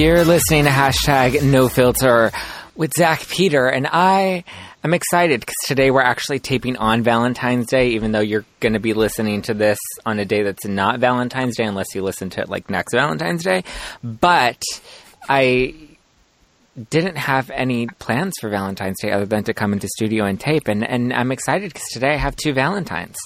You're listening to hashtag no filter with Zach Peter, and I am excited because today we're actually taping on Valentine's Day, even though you're going to be listening to this on a day that's not Valentine's Day, unless you listen to it like next Valentine's Day. But I didn't have any plans for Valentine's Day other than to come into studio and tape, and, and I'm excited because today I have two Valentines.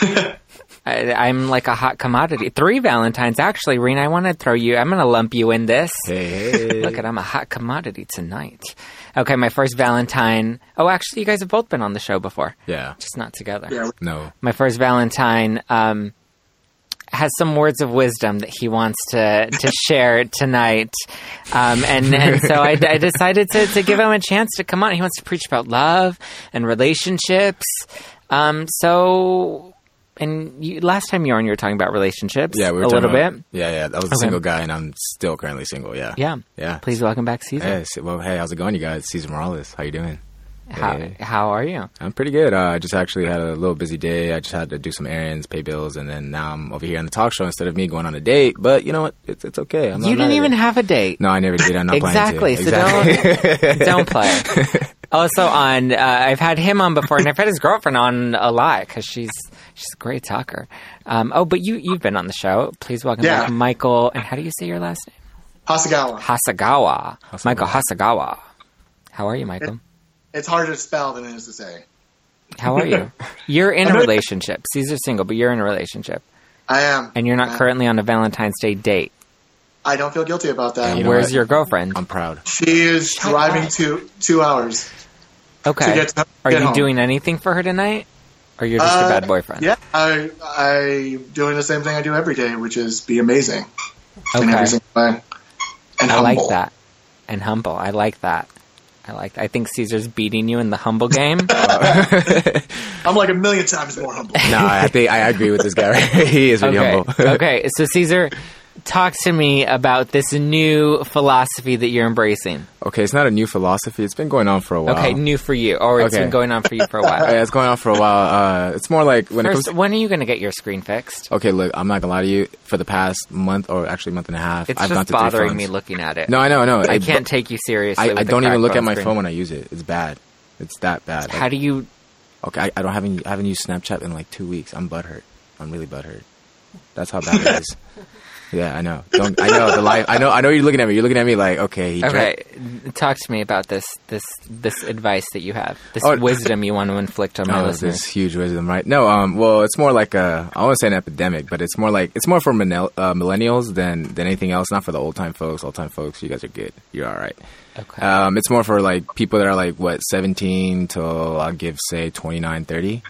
I, I'm like a hot commodity. Three Valentines, actually. Rena, I want to throw you. I'm going to lump you in this. Hey, Look at, I'm a hot commodity tonight. Okay, my first Valentine. Oh, actually, you guys have both been on the show before, yeah, just not together. Yeah, no, My first Valentine um, has some words of wisdom that he wants to to share tonight, um, and and so I, I decided to to give him a chance to come on. He wants to preach about love and relationships. Um, so. And you, last time you were on, you were talking about relationships. yeah, we were a little about- bit. Yeah, yeah, I was a Okay. single guy, and I'm still currently single. Yeah, Yeah. yeah. Please welcome back Caesar. Hey, well, hey, how's it going, you guys? Caesar Morales, how you doing? How, Hey. how are you? I'm pretty good. Uh, I just actually had a little busy day. I just had to do some errands, pay bills, and then now I'm over here on the talk show instead of me going on a date. But you know what? It's, it's okay. I'm You didn't even have a date. No, I never did. I'm not exactly. planning to. So Exactly. don't don't play. Also, on uh, I've had him on before, and I've had his girlfriend on a lot because she's she's a great talker. Um, oh, but you you've been on the show. Please welcome Yeah. back Michael. And how do you say your last name? Hasagawa. Hasagawa. Michael Hasagawa. How are you, Michael? It's harder to spell than it is to say. How are you? You're in a I'm doing- relationship. Caesar's single, but you're in a relationship, I am. and you're not currently on a Valentine's Day date. I don't feel guilty about that. You know Where's what? your girlfriend? I'm proud. she is Shut driving up. two two hours. Okay. get to- Are you home. doing anything for her tonight? Or you're just a Uh, bad boyfriend? Yeah, I I doing the same thing I do every day, which is be amazing in Okay. every single way. And I humble. like that. And humble. I like that. I like I think Caesar's beating you in the humble game. I'm like a million times more humble. No, I think I agree with this guy. he is really okay. humble. okay. So Caesar, talk to me about this new philosophy that you're embracing. okay, it's not a new philosophy. It's been going on for a while. Okay, new for you. Or it's Okay. been going on for you for a while. Yeah, it's going on for a while. Uh, it's more like when it comes. when are you going to get your screen fixed? Okay, look, I'm not gonna lie to you. For the past month, or actually month and a half, It's I've gone just to bothering me looking at it. No, I know, I know. I can't take you seriously. I, I don't even look at my screen. phone when I use it. It's bad. It's that bad. Like, How do you? okay, I, I don't haven't I haven't used Snapchat in like two weeks. I'm butthurt. I'm really butthurt. That's how bad it is. Yeah, I know. Don't I know the life? I know. I know you're looking at me. You're looking at me like, okay, he Okay, talk to me about this this this advice that you have, this Oh, wisdom you want to inflict on my Oh, listeners. this huge wisdom, right? No, um, well, it's more like a, I want to say an epidemic, but it's more like, it's more for millennial- uh, millennials than, than anything else. Not for the old time folks. Old time folks, you guys are good. You're all right. Okay. Um, it's more for like people that are like, what, 17 till I'll give, say, 29, 30.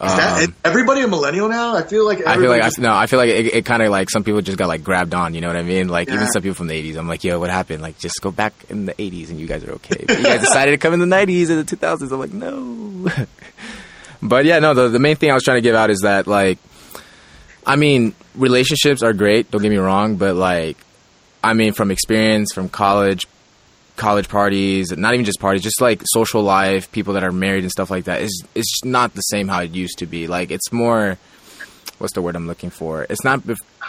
Is that, is everybody a millennial now? I feel like Um, I feel like, I, no, I feel like it, it kind of like some people just got like grabbed on, you know what I mean? Like even some people from the 80s. I'm like, yo, what happened? Like just go back in the 80s and you guys are okay. But you guys decided to come in the 90s and the 2000s. I'm like, no. but yeah, no, the, the main thing I was trying to give out is that like, I mean, relationships are great. Don't get me wrong, but like, I mean, from experience, from college, college parties, not even just parties, just like social life, people that are married and stuff like that is it's not the same how it used to be. Like it's more what's the word I'm looking for? It's not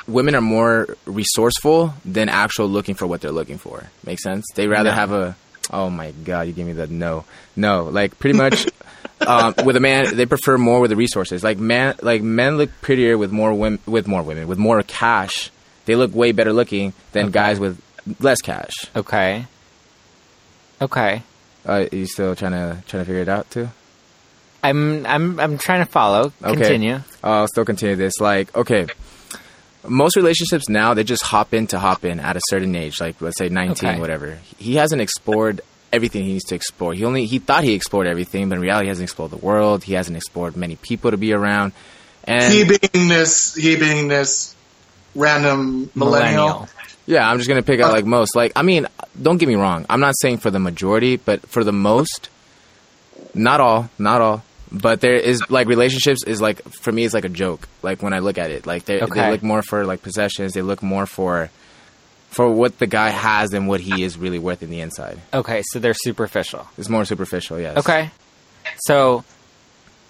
women are more resourceful than actual looking for what they're looking for. Make sense? They rather No. have a oh my god, you gave me the no. No, like pretty much um, with a man, they prefer more with the resources. Like man, like men look prettier with more women, with more women, with more cash. They look way better looking than guys with less cash. okay. Okay. Uh, you still trying to trying to figure it out too? I'm I'm I'm trying to follow. Okay. Continue. I'll still continue this. Like, okay, most relationships now they just hop in to hop in at a certain age, like let's say nineteen, Okay. whatever. He hasn't explored everything he needs to explore. He only he thought he explored everything, but in reality, he hasn't explored the world. He hasn't explored many people to be around. And he being this he being this random millennial. Yeah, I'm just gonna pick out uh, like most. Like, I mean, don't get me wrong. I'm not saying for the majority, but for the most, not all, not all. But there is like relationships is like for me it's like a joke. Like when I look at it, like they Okay. they look more for like possessions. They look more for for what the guy has than what he is really worth in the inside. Okay, so they're superficial. It's more superficial. Yes. Okay. So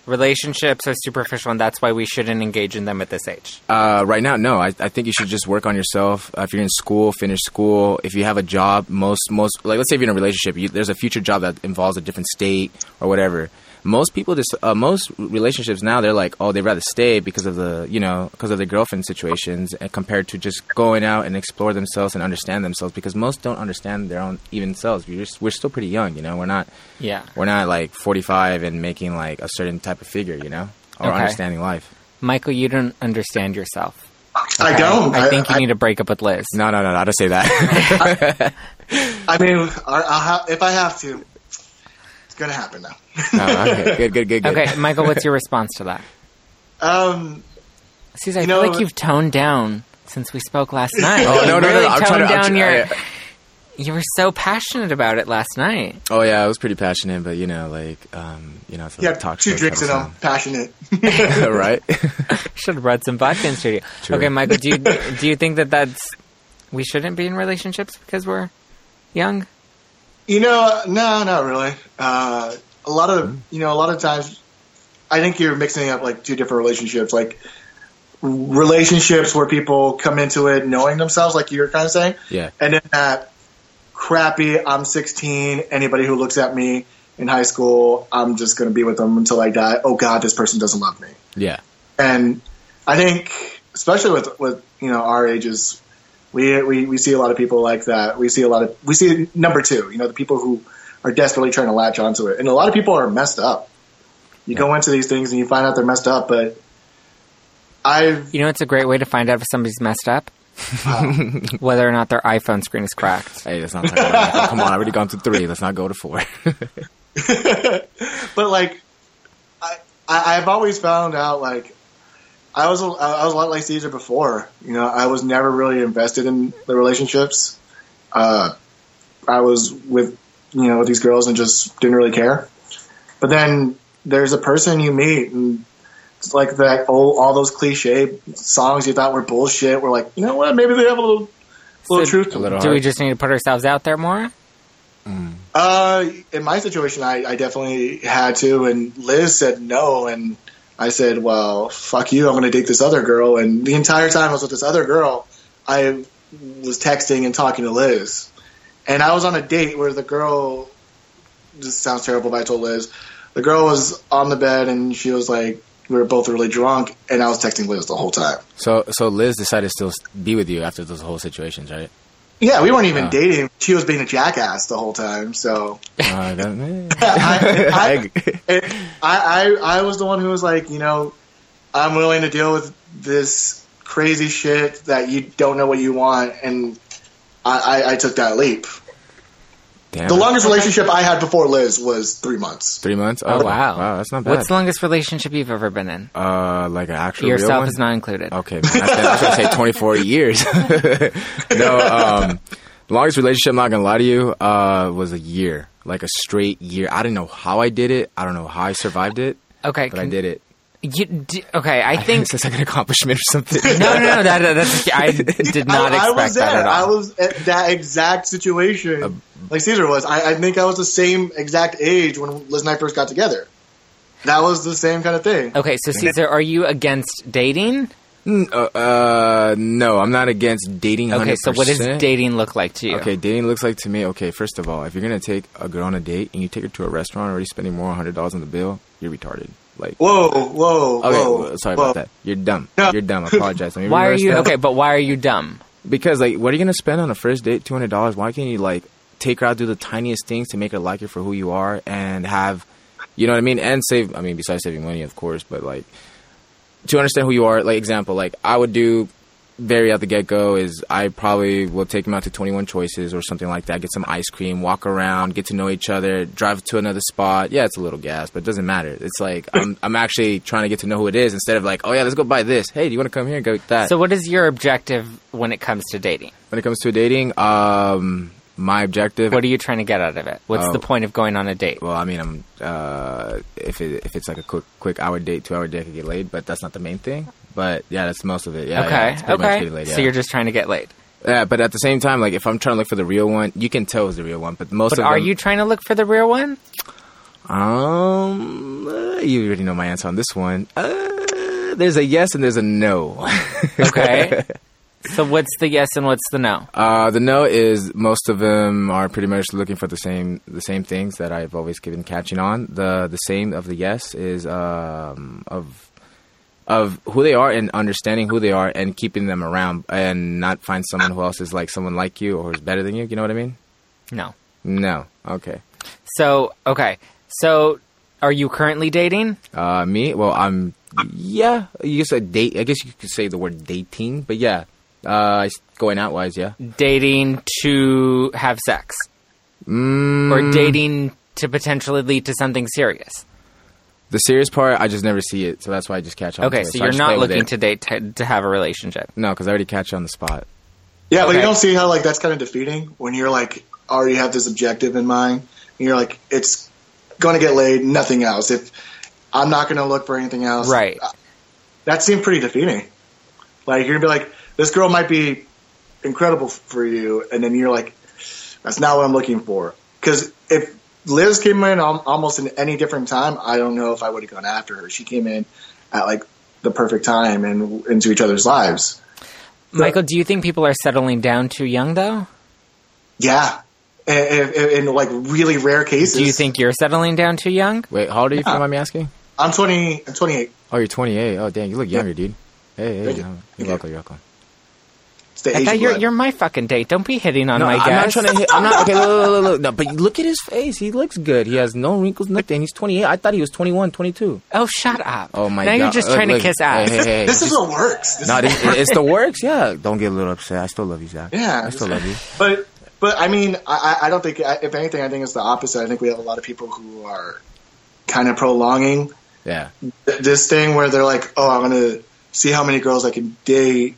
relationships are superficial, and that's why we shouldn't engage in them at this age. Uh, right now, no. I, I think you should just work on yourself. Uh, if you're in school, finish school. If you have a job, most most like let's say if you're in a relationship, you, there's a future job that involves a different state or whatever. Most people just uh, most relationships now they're like oh they'd rather stay because of the you know because of their girlfriend situations and compared to just going out and explore themselves and understand themselves because most don't understand their own even selves. We're just, we're still pretty young, you know. We're not Yeah. we're not like 45 and making like a certain type of figure, you know, or Okay. understanding life. Michael, you don't understand yourself. I don't. I think you I, need to break up with Liz. No, no, no, no. I don't say that. I mean, I, I'll ha- if I have to, it's gonna happen now. no, okay. Good, good, good, good. Okay, Michael, what's your response to that? Um, Caesar, I feel know- like you've toned down since we spoke last night. Oh, You no, no, no, really I'm toned trying to- I'm down your. I- You were so passionate about it last night. Oh yeah, I was pretty passionate, but you know, like, um, you know, it's a yeah, talk two drinks and I'm passionate. right? Should have brought some vodka in studio. True. Okay, Michael, do you do you think that that's we shouldn't be in relationships because we're young? You know, no, not really. Uh, a lot of you know, a lot of times, I think you're mixing up like two different relationships, like relationships where people come into it knowing themselves, like you're kind of saying, yeah, and then that crappy. I'm 16. Anybody who looks at me in high school, I'm just going to be with them until I die. Oh God, this person doesn't love me. yeah, And I think, especially with with you know our ages, we we we see a lot of people like that. We see a lot of we see number two. You know, the people who are desperately trying to latch onto it, and a lot of people are messed up. You go into these things and you find out they're messed up, but I've You know, it's a great way to find out if somebody's messed up. Whether or not their iPhone screen is cracked. Hey, let's not talk about that. Come on, I've already gone to three. Let's not go to four. but like I, I I've always found out like I was a, I was a lot like Caesar before. You know, I was never really invested in the relationships. Uh, I was with you know with these girls and just didn't really care. But then there's a person you meet and it's like that old all those cliche songs you thought were bullshit. Were like, you know what? Maybe they have a little little So- truth. to A little them. Do we just need to put ourselves out there more? Uh, in my situation, I, I definitely had to, and Liz said no, and I said, "Well, fuck you. I'm going to date this other girl." And the entire time I was with this other girl, I was texting and talking to Liz, and I was on a date where the girl. This sounds terrible, but I told Liz the girl was on the bed, and she was like, we were both really drunk, and I was texting Liz the whole time. so, so Liz decided to still be with you after those whole situations, right? Yeah, we weren't even Oh. dating. She was being a jackass the whole time, so. I, I, I- I, I, I was the one who was like, you know, I'm willing to deal with this crazy shit that you don't know what you want, and I, I, I took that leap. Damn. The longest relationship I had before Liz was three months. Three months? Oh, wow. Wow, that's not bad. What's the longest relationship you've ever been in? uh, like an actual real Yourself one? is not included. Okay, man. I, was- going to say 24 years. no, um, longest relationship, I'm not going to lie to you, uh, was a year. Like a straight year. I didn't know how I did it. I don't know how I survived it, Okay. but I did it. You, d- okay, I I think think. it's like an accomplishment or something. no, no, no. That, that's. I did not I, I expect was that at I all. was at that exact situation, like Caesar was. I, I think I was the same exact age when Liz and I first got together. That was the same kind of thing. Okay, so Caesar, are you against dating? Uh, uh, no, I'm not against dating. 100%. Okay, so what does dating look like to you? Okay, dating looks like to me. Okay, first of all, if you're gonna take a girl on a date and you take her to a restaurant and you're already spending more than hundred dollars on the bill, you're retarded. Like, Whoa, whoa, okay, whoa. well, sorry whoa. about that. You're dumb. No. You're dumb. I apologize. Let me Why are you that. okay? But why are you dumb? Because like, what are you gonna spend on a first date? Two hundred dollars. Why can't you like take her out, do the tiniest things to make her like you for who you are, and have, you know what I mean, and save. I mean, besides saving money, of course, but like to understand who you are. Like example, like I would do very at the get go is I probably will take him out to 21 Choices or something like that, get some ice cream, walk around, get to know each other, drive to another spot. Yeah, it's a little gas, but it doesn't matter. It's like I'm, I'm actually trying to get to know who it is instead of like, oh yeah, let's go buy this. Hey, do you want to come here and go get that? So, what is your objective when it comes to dating? when it comes to dating, um, my objective. What are you trying to get out of it? What's Oh. the point of going on a date? well, I mean, I'm uh, if it, if it's like a quick quick hour date, two hour date, I could get laid, but that's not the main thing. But yeah, that's most of it. Yeah, yeah, okay, much okay. laid, So you're just trying to get laid. Yeah, but at the same time, like if I'm trying to look for the real one, you can tell it's the real one. But most But of are them, you trying to look for the real one? Um, uh, you already know my answer on this one. Uh, there's a yes and there's a no. Okay. so what's the yes and what's the no? Uh, the no is most of them are pretty much looking for the same the same things that I've always given catching on. The the same of the yes is um, of of who they are and understanding who they are and keeping them around and not find someone who else is like someone like you or is better than you. You know what I mean? No. No. Okay. So okay. So are you currently dating? Uh, me? Well, I'm. Yeah, you said date. I guess you could say the word dating, but yeah, uh, going out wise, yeah. Dating to have sex Mm, or dating to potentially lead to something serious? The serious part, I just never see it, so that's why I just catch on. Okay, to it. so I you're just play not with looking it. to date to, to have a relationship. No, because I already catch you on the spot. Yeah, but Okay. you don't see how like that's kind of defeating when you're like already have this objective in mind. And you're like, it's going to get laid, nothing else. If I'm not going to look for anything else, Right. uh, That seemed pretty defeating. Like you're gonna be like, this girl might be incredible for you, and then you're like, that's not what I'm looking for. Because if Liz came in almost in any different time, I don't know if I would have gone after her. She came in at like the perfect time and into each other's lives. Michael, do you think people are settling down too young though? Yeah. In, in, in like really rare cases. Do you think you're settling down too young? Wait, how old are you? If you don't mind me asking? I'm 20? I'm 28. Oh, you're 28. Oh, dang, you look younger, dude. Hey, hey, Thank you. you're you. welcome. You're welcome. It's the I Asian thought you're blood. you're my fucking date. Don't be hitting on No, my I'm not trying to hit. I'm not. Okay, look, look, look, look. No, but look at his face. He looks good. He has no wrinkles, nothing. He's 28. I thought he was 21, 22. Oh, shut up! Oh my now god. Now you're just Look, trying look. to kiss ass. Hey, hey, hey. this is what works. This No, is this, it's the works. Yeah, don't get a little upset. I still love you, Zach. Yeah, I still love you. But but I mean, I, I I don't think. If anything, I think it's the opposite. I think we have a lot of people who are kind of prolonging Yeah, this thing where they're like, "Oh, I'm gonna see how many girls I can date."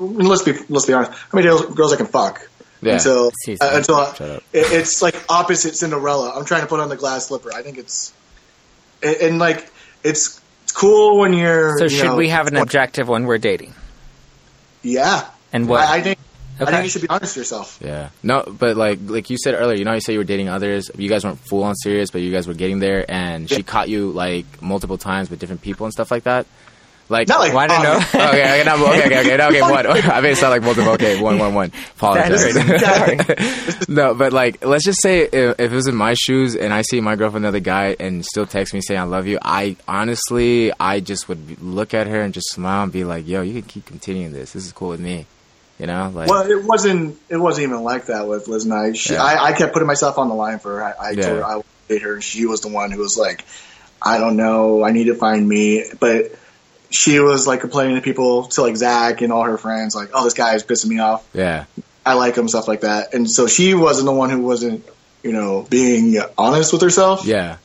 And let's be let's be honest. How many girls, girls I can fuck yeah. until uh, until Shut up. it, it's like opposite Cinderella. I'm trying to put on the glass slipper. I think it's and, and like it's it's cool when you're. So you should know, we have an 20 objective when we're dating? Yeah, And what? I, I think. I think you should be honest with yourself. Yeah. No, but like like you said earlier, you know, how you say you were dating others. You guys weren't full on serious, but you guys were getting there, and she caught you like multiple times with different people and stuff like that. Like, Not like Well, I don't oh, know. okay, okay, no, okay, okay, okay, no, okay, one. I made it sound like multiple. Okay, one, one, one. Apologize. no, but like, let's just say if, if it was in my shoes and I see my girlfriend, another guy, and still text me saying I love you, I honestly, I just would look at her and just smile and be like, "Yo, you can keep continuing this. This is cool with me." You know, like, Well, it wasn't. It wasn't even like that with Liz and I. She, Yeah. I, I kept putting myself on the line for her. I, I Yeah. told her I would date her, and she was the one who was like, "I don't know. I need to find me." But she was like complaining to people, to like Zach and all her friends, like, "Oh, this guy is pissing me off. yeah, I like him, stuff like that." And so she wasn't the one who wasn't, you know, being honest with herself. yeah.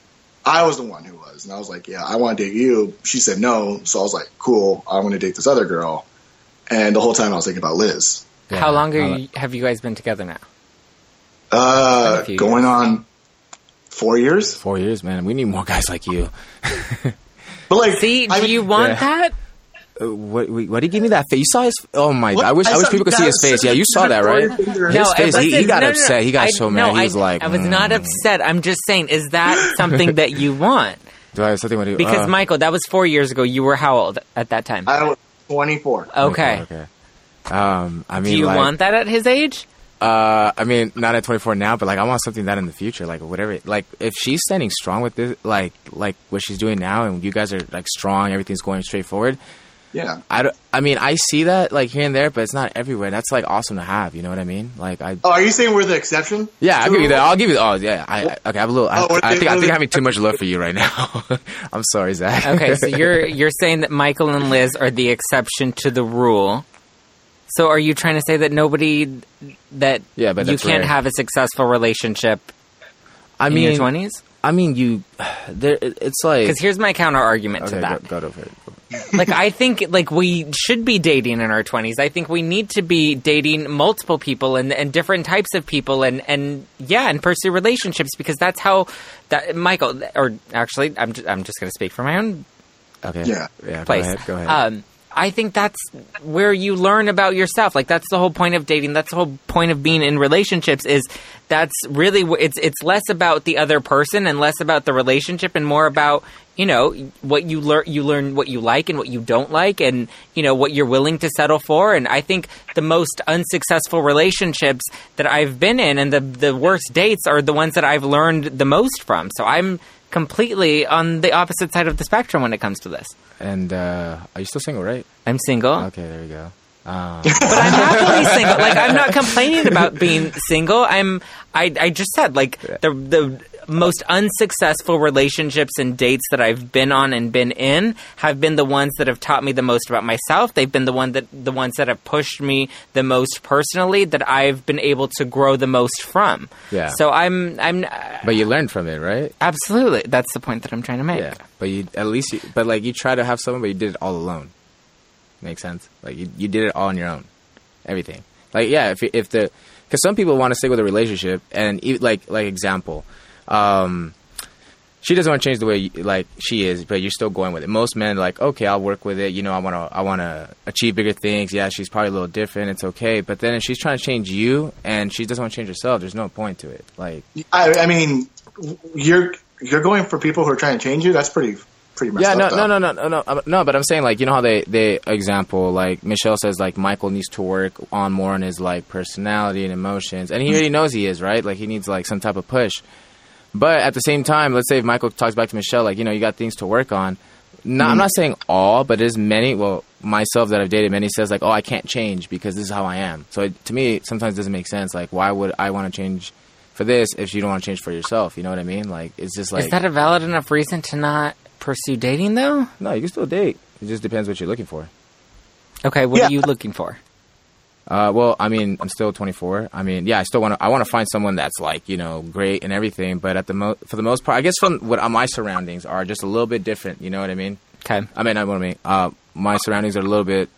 I was the one who was, and I was like, "Yeah, I want to date you." She said no, so I was like, "Cool, I'm going to date this other girl." And the whole time I was thinking about Liz. yeah. How long are you, have you guys been together now? Uh, Been a few going years. on four years. Four years, man. We need more guys like you. But like, See, I do mean- you want Yeah. that? Uh, what? What what did he give me that face? You saw his? Oh my! What? I wish. I, I wish people could see his face. Yeah, you saw that, right? No, His it face. He, he got no, no, upset. He got I- so no, mad. He was I, like, I was not mm. upset. I'm just saying, is that something that you want? Do I have something with you? Because Uh, Michael, that was four years ago. You were how old at that time? I was 24. okay. Okay. Um, I mean, Do you like, want that at his age? Uh, I mean, not at 24 now, but like, I want something that in the future, like whatever. Like, if she's standing strong with this, like, like what she's doing now, and you guys are like strong, everything's going straightforward. Yeah. I, don't, I mean, I see that like here and there, but it's not everywhere. That's like awesome to have. You know what I mean? Like, I Oh, are you saying we're the exception? Yeah, I'll give you that. I'll give you. Oh, yeah. I, I okay. I have a little. I, Oh, what I think. I think I'm having too much love for you right now. I'm sorry, Zach. Okay, so you're you're saying that Michael and Liz are the exception to the rule. So are you trying to say that nobody that Yeah, but you can't rare. have a successful relationship I in mean, your twenties? I mean, you. There. It's like. Because here's my counter argument to that. go, go over it. like I think like we should be dating in our 20s. I think we need to be dating multiple people and, and different types of people and and yeah, and pursue relationships because that's how that Michael or actually I'm just, I'm just going to speak for my own Okay. Yeah. Yeah. place. Go ahead. Go ahead. Um I think that's where you learn about yourself. Like that's the whole point of dating. That's the whole point of being in relationships is that's really it's it's less about the other person and less about the relationship and more about you know what you learn you learn what you like and what you don't like and you know what you're willing to settle for and I think the most unsuccessful relationships that I've been in and the the worst dates are the ones that I've learned the most from. So I'm completely on the opposite side of the spectrum when it comes to this. And uh, are you still single, right? I'm single. Okay, there you go. Um, but I'm happily single. Like I'm not complaining about being single. I'm I I just said like the the most unsuccessful relationships and dates that I've been on and been in have been the ones that have taught me the most about myself. They've been the one that the ones that have pushed me the most personally that I've been able to grow the most from. Yeah. So I'm I'm but you learned from it, right? absolutely that's the point that I'm trying to make. Yeah. But you at least, you, but like you try to have someone, but you did it all alone. Makes sense. Like you, you did it all on your own, everything. Like yeah, if if the because some people want to stick with a relationship and like like example, um, she doesn't want to change the way like she is, but you're still going with it. Most men like okay, I'll work with it. You know, I want to I want to achieve bigger things. Yeah, she's probably a little different. It's okay. But then if she's trying to change you and she doesn't want to change herself, there's no point to it. Like I, I mean, you're you're going for people who are trying to change you. That's pretty pretty Yeah, no, no, no, no, no, no, no. But I'm saying like you know how they they example like Michelle says like Michael needs to work on more on his like personality and emotions, and he already knows he is right. Like he needs like some type of push. But at the same time, let's say if Michael talks back to Michelle like you know you got things to work on. No, I'm hmm. not saying all, but there's many. Well, myself that I've dated, many says like, oh, I can't change because this is how I am. So it, to me, it sometimes doesn't make sense. Like, why would I want to change for this if you don't want to change for yourself? You know what I mean? Like, it's just like Is that a valid enough reason to not pursue dating though? no, you can still date. It just depends what you're looking for. Okay, what Yeah. are you looking for? Uh, well, I mean, I'm still 24. I mean, yeah, I still want to. I want to find someone that's like you know great and everything. But at the mo- for the most part, I guess from what uh, my surroundings are just a little bit different. You know what I mean? Okay. I mean, I what I mean. Uh, my surroundings are a little bit.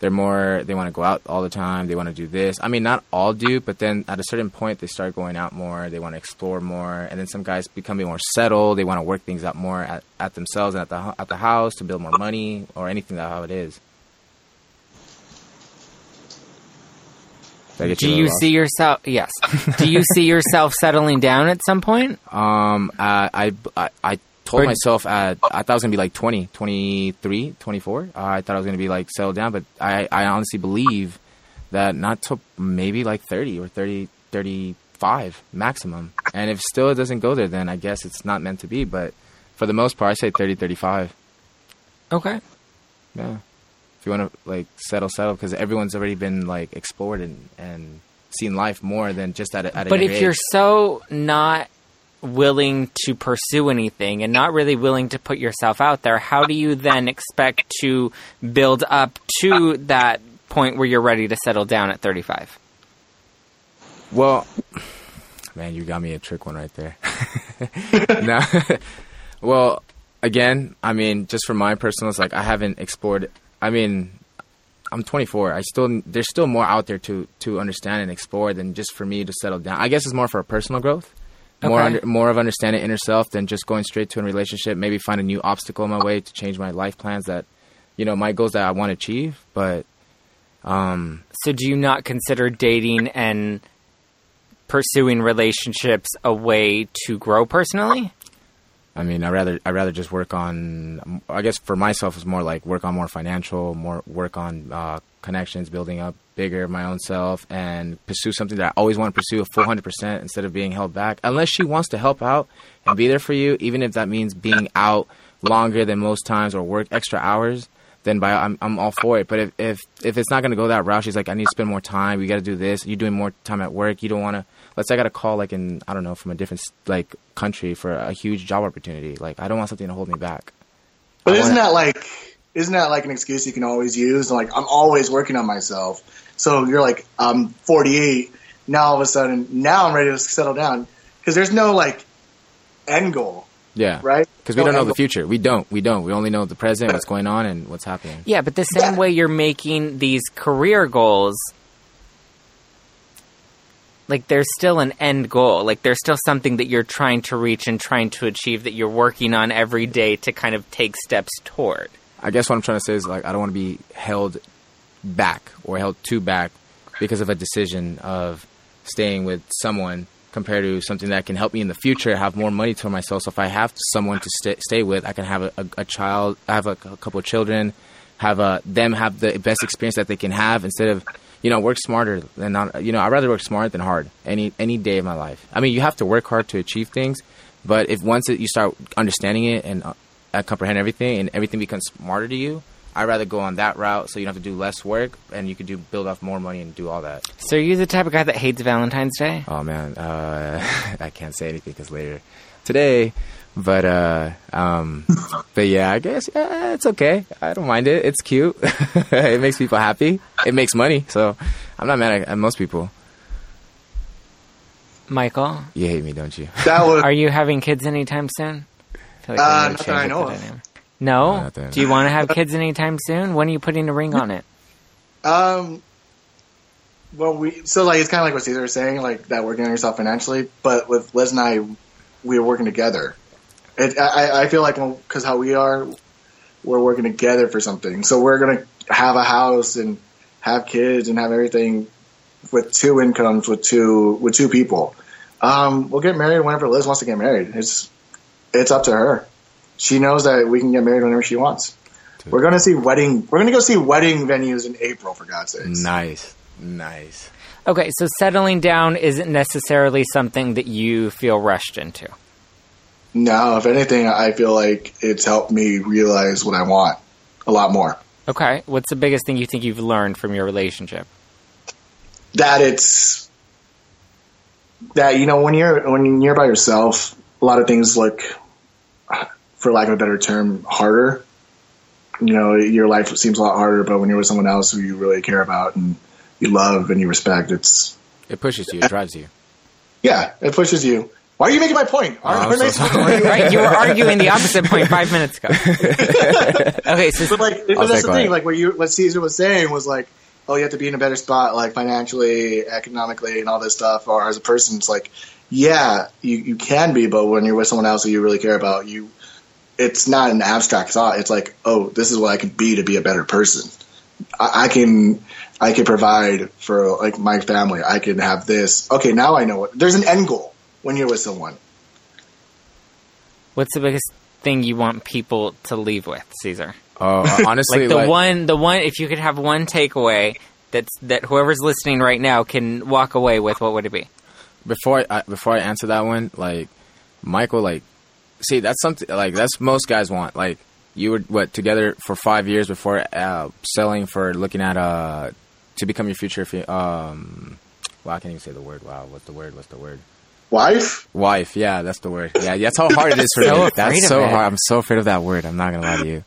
They're more. They want to go out all the time. They want to do this. I mean, not all do, but then at a certain point, they start going out more. They want to explore more, and then some guys become more settled. They want to work things out more at, at themselves and at the at the house to build more money or anything that how it is. Did I get Do you see yourself? Yes. Do you see yourself settling down at some point? Um, uh, I, I, I told Or- myself at, I thought I was going to be like 20, 23, 24. Uh, I thought I was going to be like settled down, but I, I honestly believe that not till maybe like 30 or 30, 35 maximum. And if still it doesn't go there, then I guess it's not meant to be. But for the most part, I say 30, 35. Okay. Yeah. If you want to like settle, settle, because everyone's already been like explored and, and seen life more than just at a, at a But if you're so not willing to pursue anything and not really willing to put yourself out there, how do you then expect to build up to that point where you're ready to settle down at 35? Well, man, you got me a trick one right there. no, well, again, I mean, just for my personal, it's like I haven't explored. I mean, I'm 24. I still there's still more out there to to understand and explore than just for me to settle down. I guess it's more for a personal growth, more under, more of understanding inner self than just going straight to a relationship. Maybe find a new obstacle in my way to change my life plans that, you know, my goals that I want to achieve. But um, So do you not consider dating and pursuing relationships a way to grow personally? I mean, I rather I rather just work on. I guess for myself, it's more like work on more financial, more work on uh, connections, building up bigger my own self, and pursue something that I always want to pursue full hundred percent instead of being held back. Unless she wants to help out and be there for you, even if that means being out longer than most times or work extra hours, then by I'm I'm all for it. But if if if it's not going to go that route, she's like, I need to spend more time. We got to do this. You're doing more time at work. You don't want to. Let's say I got a call like in I don't know from a different like country for a huge job opportunity. Like I don't want something to hold me back. But I isn't wanna- that like isn't that like an excuse you can always use? Like I'm always working on myself. So you're like I'm 48 now. All of a sudden, now I'm ready to settle down because there's no like end goal, Yeah, right? Because we No don't know the future. We don't. We don't. We only know the present, what's going on, and what's happening. Yeah, but the same Yeah. way you're making these career goals, like there's still an end goal. Like there's still something that you're trying to reach and trying to achieve that you're working on every day to kind of take steps toward. I guess what I'm trying to say is like I don't want to be held back or held too back because of a decision of staying with someone compared to something that can help me in the future have more money to myself. So if I have someone to stay, stay with, I can have a, a, a child, have a, a couple of children, have a, them have the best experience that they can have instead of you know work smarter than not. You know I'd rather work smart than hard any any day of my life. I mean you have to work hard to achieve things, but if once it, you start understanding it and uh, comprehend everything and everything becomes smarter to you, I'd rather go on that route so you don't have to do less work and you can do build off more money and do all that. So are you the type of guy that hates Valentine's Day? Oh man, uh, I can't say anything because later today, but uh, um, but yeah, I guess yeah, it's okay. I don't mind it. It's cute. it makes people happy. It makes money, so I'm not mad at, at most people. Michael, You hate me, don't you? That was are you having kids anytime soon? I feel Uh, we need to not that I know of. dynamic. No? Not that I Do you want to have kids anytime soon? When are you putting a ring on it? Um, well, we so like it's kind of like what Caesar was saying, like that working on yourself financially. But with Liz and I, we are working together. It, I, I feel like because how we are, we're working together for something. So we're gonna have a house and have kids and have everything with two incomes with two with two people. Um, we'll get married whenever Liz wants to get married. It's it's up to her. She knows that we can get married whenever she wants. We're gonna see wedding. We're gonna go see wedding venues in April, for God's sake. Nice, nice. Okay, so settling down isn't necessarily something that you feel rushed into. No, if anything, I feel like it's helped me realize what I want a lot more. Okay, what's the biggest thing you think you've learned from your relationship? That it's that you know when you're when you're by yourself, a lot of things look, for lack of a better term, harder. You know, your life seems a lot harder, but when you're with someone else who you really care about and you love and you respect, it's It pushes you. It drives you. yeah, it pushes you. Why are you making my point? Aren't, I'm aren't so supposed? Right, you were arguing the opposite point five minutes ago. okay, so But like, but that's stay the thing. Like what you, what Caesar was saying was like, oh, you have to be in a better spot, like financially, economically, and all this stuff. Or as a person, it's like, yeah, you, you can be, but when you're with someone else who you really care about, you, it's not an abstract thought. It's like, oh, this is what I can be to be a better person. I, I can, I can provide for like my family. I can have this. Okay, now I know what. There's an end goal when you're with someone. what's the biggest thing you want people to leave with, Caesar? Oh, honestly, Like the like- one, the one. If you could have one takeaway that's that whoever's listening right now can walk away with, what would it be? before I, I before I answer that one, like Michael, like see that's something like that's most guys want. Like you were what together for five years before uh, selling for looking at uh to become your future. fi- Um, well, I can't even say the word. Wow, what's the word? What's the word? Wife. Wife. Yeah, that's the word. Yeah, that's how hard it is for So me. That's so it. hard. I'm so afraid of that word. I'm not gonna lie to you.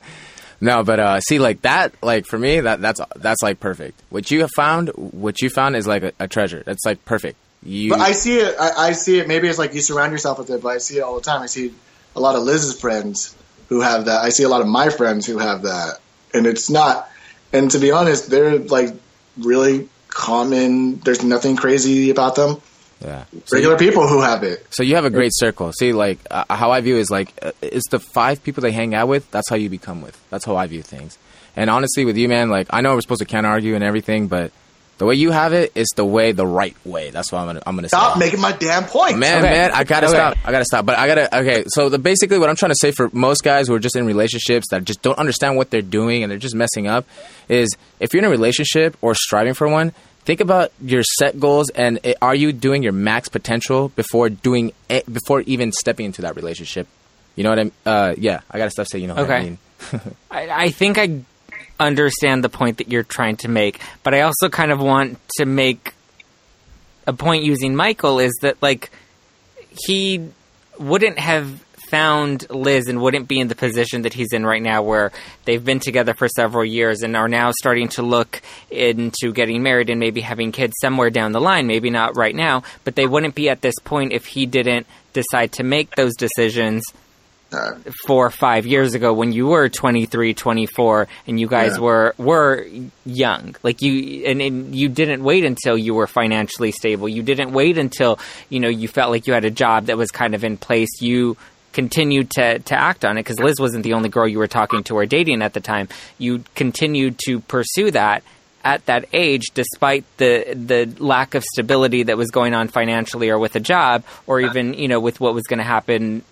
No, but uh, see, like that, like for me, that that's that's like perfect. What you have found, what you found is like a, a treasure. That's like perfect. You, But I see it. I, I see it. Maybe it's like you surround yourself with it, but I see it all the time. I see a lot of Liz's friends who have that. I see a lot of my friends who have that, and it's not. And to be honest, they're like really common. There's nothing crazy about them. Yeah. So Regular people who have it. So you have a great circle. See, like uh, how I view is like uh, it's the five people they hang out with. That's how you become with. That's how I view things. And honestly, with you, man, like I know we're supposed to can't argue and everything, but the way you have it is the way, the right way. That's what I'm gonna. I'm gonna Stop say. making my damn point. Man, Okay. man, I gotta Okay. stop. I gotta stop. But I gotta. Okay, so the basically what I'm trying to say for most guys who are just in relationships that just don't understand what they're doing and they're just messing up is if you're in a relationship or striving for one, think about your set goals and are you doing your max potential before doing it, before even stepping into that relationship. You know what I'm? Uh, yeah, I gotta stop saying. You know what I mean? I, I think I understand the point that you're trying to make, but I also kind of want to make a point using Michael is that like he wouldn't have found Liz and wouldn't be in the position that he's in right now where they've been together for several years and are now starting to look into getting married and maybe having kids somewhere down the line, maybe not right now, but they wouldn't be at this point if he didn't decide to make those decisions four or five years ago when you were 23 24 and you guys Yeah. were were young. Like you and, and you didn't wait until you were financially stable. You didn't wait until you know you felt like you had a job that was kind of in place. You continued to to act on it because Liz wasn't the only girl you were talking to or dating at the time. You continued to pursue that at that age, despite the the lack of stability that was going on financially or with a job, or even you know with what was going to happen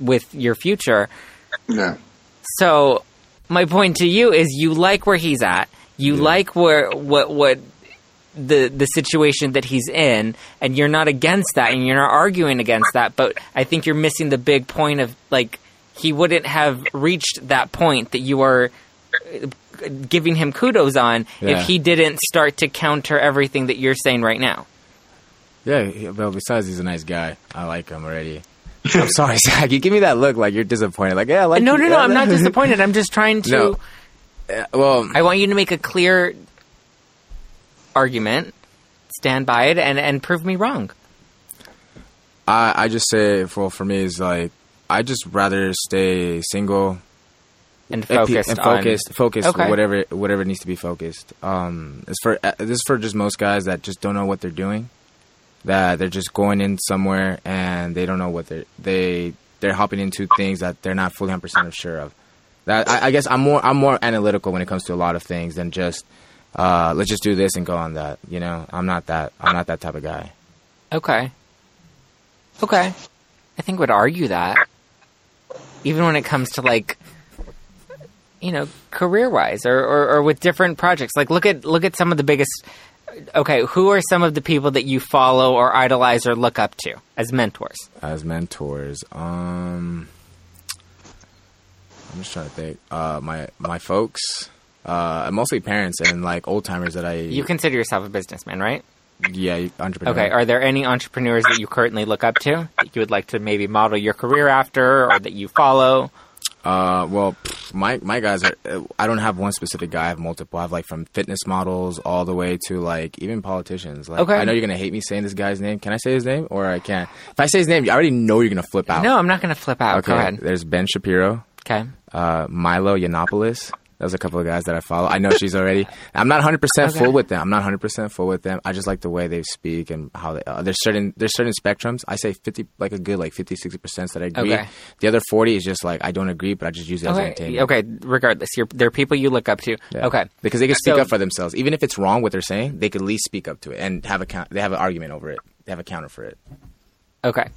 with your future. Yeah. So my point to you is you like where he's at. You like where what what the the situation that he's in and you're not against that and you're not arguing against that, but I think you're missing the big point of like he wouldn't have reached that point that you are uh, giving him kudos on Yeah. if he didn't start to counter everything that you're saying right now. Yeah, well, besides he's a nice guy. I like him already. I'm sorry, Zach. You give me that look like you're disappointed. Like, yeah, I like No, no, no, I'm not disappointed. I'm just trying to No. well, I want you to make a clear argument, stand by it, and, and prove me wrong. I I just say for for me is like I just rather stay single And and focused on focused, focused Okay. whatever whatever needs to be focused. Um, it's for uh, this is for just most guys that just don't know what they're doing. That they're just going in somewhere and they don't know what they're they they're hopping into things that they're not fully 100 percent sure of. That I, I guess I'm more I'm more analytical when it comes to a lot of things than just uh, let's just do this and go on that. You know, I'm not that I'm not that type of guy. Okay. Okay. I think would argue that. Even when it comes to like you know, career wise or, or, or with different projects. Like look at look at some of the biggest okay, who are some of the people that you follow or idolize or look up to as mentors? as mentors. Um, I'm just trying to think. Uh, my my folks, uh, mostly parents and like old timers that I. You consider yourself a businessman, right? yeah, entrepreneur. Okay. Are there any entrepreneurs that you currently look up to that you would like to maybe model your career after or that you follow? Uh, well, my my guys are. I don't have one specific guy. I have multiple. I have like from fitness models all the way to like even politicians. Like, Okay. I know you're gonna hate me saying this guy's name. Can I say his name or I can't? If I say his name, I already know you're gonna flip out. No, I'm not going to flip out. Okay. Go ahead. There's Ben Shapiro. Okay. uh, Milo Yiannopoulos. There's a couple of guys that I follow. I know she's already. I'm not 100 percent full with them. I'm not 100 percent full with them. I just like the way they speak and how they. Uh, there's certain there's certain spectrums. I say 50, like a good like 50, 60 percent that I agree. Okay. The other 40 is just like I don't agree, but I just use it as Okay. entertainment. Okay. Regardless, you're, there are people you look up to. Yeah. Okay. Because they can speak So- up for themselves, even if it's wrong what they're saying. They could at least speak up to it and have a count. They have an argument over it. They have a counter for it. Okay.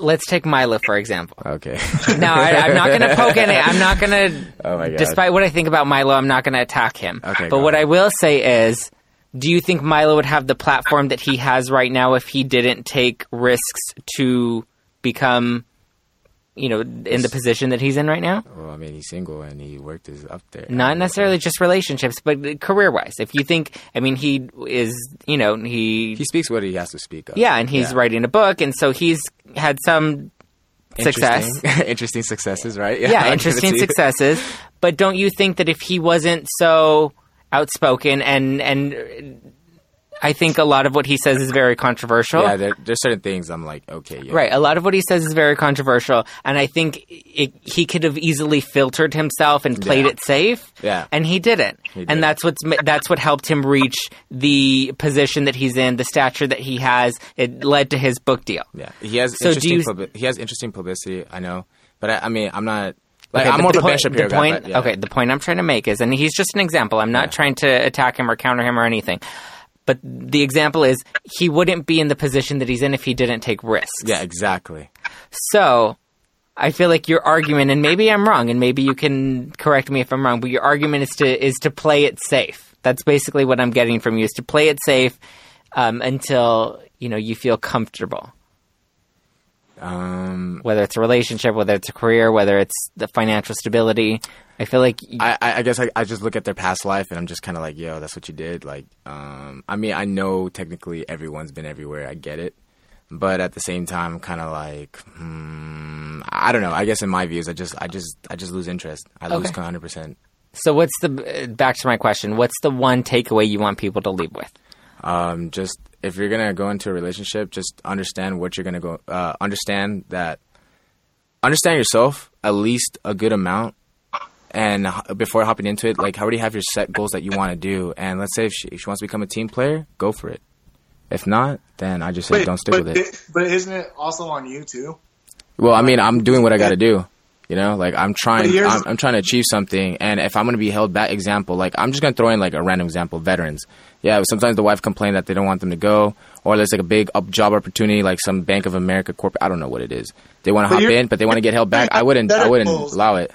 Let's take Milo for example. Okay. No, I, I'm not going to poke any. I'm not going to. Oh my God. Despite what I think about Milo, I'm not going to attack him. Okay, But what. I will say is, do you think Milo would have the platform that he has right now if he didn't take risks to become, you know, in the position that he's in right now? well, I mean, he's single and he worked his up there. Not necessarily just relationships, but career wise. If you think, I mean, he is, you know, he, He speaks what he has to speak of. yeah, and he's Yeah. writing a book, and so he's had some success. Interesting, interesting successes, right? yeah, it interesting successes. But don't you think that if he wasn't so outspoken and and I think a lot of what he says is very controversial. Yeah, there, there's certain things I'm like, okay, yeah. Right, a lot of what he says is very controversial, and I think it, he could have easily filtered himself and played Yeah. it safe. Yeah. and he didn't, He and didn't. that's what's that's what helped him reach the position that he's in, the stature that he has. It led to his book deal. Yeah, he has So interesting. you- publi- he has interesting publicity. I know, but I, I mean, I'm not. Like, Okay, I'm more the of a Ben point, the guy, point but yeah. okay, the point I'm trying to make is, and he's just an example. I'm not Yeah. trying to attack him or counter him or anything. But the example is, he wouldn't be in the position that he's in if he didn't take risks. Yeah, exactly. So, I feel like your argument, and maybe I'm wrong, and maybe you can correct me if I'm wrong, but your argument is to is to play it safe. That's basically what I'm getting from you: is to play it safe um, until you know you feel comfortable. Um, Whether it's a relationship, whether it's a career, whether it's the financial stability. I feel like I guess I, I just look at their past life and I'm just kind of like, yo, that's what you did. Like, um, I mean, I know technically everyone's been everywhere. I get it, but at the same time, I'm kind of like, hmm, I don't know. I guess in my views, I just, I just, I just lose interest. I lose Okay. 100. percent So what's the back to my question? What's the one takeaway you want people to leave with? Um, just if you're gonna go into a relationship, just understand what you're gonna go. Uh, understand that. Understand yourself at least a good amount, and before hopping into it, like already have your set goals that you want to do. And let's say if she, if she wants to become a team player, go for it. If not, then I just say don't stick but, with it. But isn't it also on you too? Well, I mean, I'm doing what I got to do. You know, like I'm trying, I'm, I'm trying to achieve something, and if I'm going to be held back, example, like I'm just going to throw in like a random example, veterans. Yeah, sometimes the wife complain that they don't want them to go, or there's like a big up job opportunity, like some Bank of America corporate. I don't know what it is. They want to hop in, but they want to get held back. I wouldn't, I wouldn't allow it.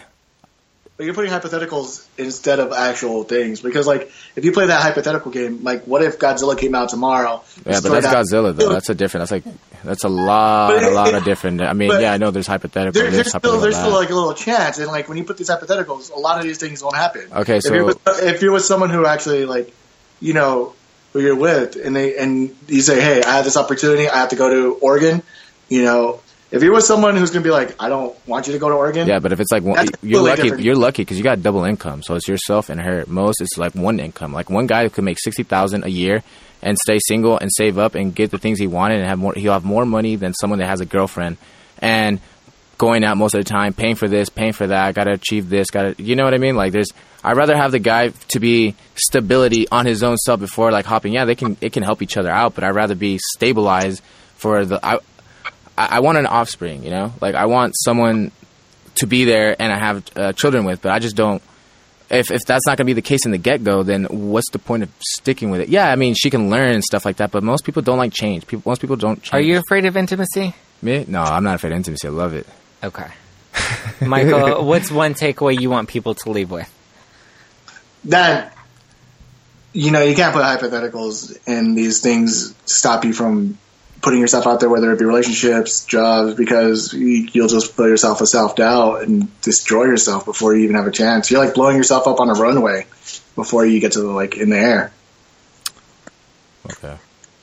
But you're putting hypotheticals instead of actual things because, like, if you play that hypothetical game, like, what if Godzilla came out tomorrow? Yeah, but that's that- Godzilla though. That's a different. That's like that's a lot, But a lot it- of different. I mean, yeah, I know there's hypothetical. There, there's still there's still like a little chance, and like when you put these hypotheticals, a lot of these things won't happen. Okay, if so- you're with, if you're with someone who actually like, you know, who you're with, and they and you say, hey, I have this opportunity, I have to go to Oregon, you know, if you're with someone who's gonna be like, I don't want you to go to Oregon, Yeah, but if it's like one, That's you're lucky. You're lucky because you got double income. So it's yourself and her. Most it's like one income. Like one guy who could make sixty thousand a year and stay single and save up and get the things he wanted and have more. He'll have more money than someone that has a girlfriend and going out most of the time, paying for this, paying for that. Got to achieve this. Got to. You know what I mean? Like there's. I'd rather have the guy to be stability on his own stuff before like hopping. Yeah, they can. It can help each other out, but I'd rather be stabilized for the. I, I I want an offspring, you know. Like I want someone to be there and I have uh, children with, but I just don't. If if that's not going to be the case in the get go, then what's the point of sticking with it? Yeah, I mean she can learn and stuff like that, but most people don't like change. People, most people don't. Change. Are you afraid of intimacy? me? No, I'm not afraid of intimacy. I love it. Okay. Michael, what's one takeaway you want people to leave with? that you know you can't put hypotheticals and these things stop you from putting yourself out there whether it be relationships jobs because you, you'll just fill yourself with self-doubt and destroy yourself before you even have a chance you're like blowing yourself up on a runway before you get to the like in the air Okay.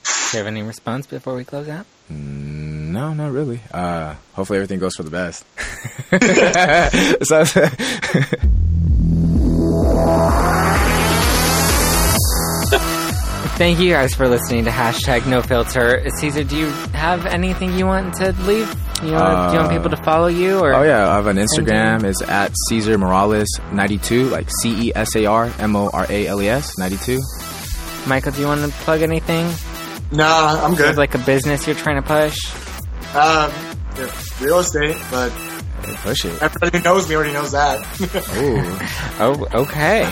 Do you have any response before we close out? No, not really. Uh, hopefully everything goes for the best. So- Thank you guys for listening to hashtag No Filter. Cesar, do you have anything you want to leave? You want, do you want people to follow you? Or Oh yeah, I have an Instagram. It's at Cesar Morales ninety two, like C E S A R M O R A L E S ninety two. Michael, do you want to plug anything? nah i'm Do you good have like a business you're trying to push? um, yeah, real estate but Push it. everybody who knows me already knows that Ooh. Oh, okay.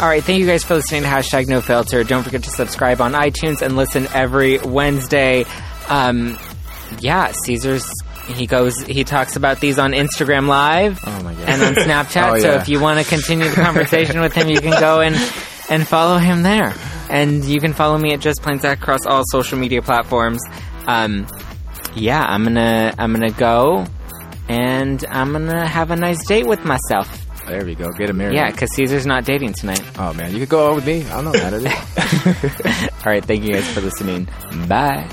All right. Thank you guys for listening to hashtag No Filter. Don't forget to subscribe on iTunes and listen every Wednesday. Um, yeah, Cesar's. He goes. He talks about these on Instagram Live Oh my god. and on Snapchat. Oh, So if you want to continue the conversation with him, you can go and and follow him there. And you can follow me at Just Plain Zach across all social media platforms. Um, yeah, I'm gonna I'm gonna go and I'm gonna have a nice date with myself. There we go. Get a mirror. Yeah, because Cesar's not dating tonight. Oh man, you could go out with me. I don't know how to do. All right, thank you guys for listening. Bye.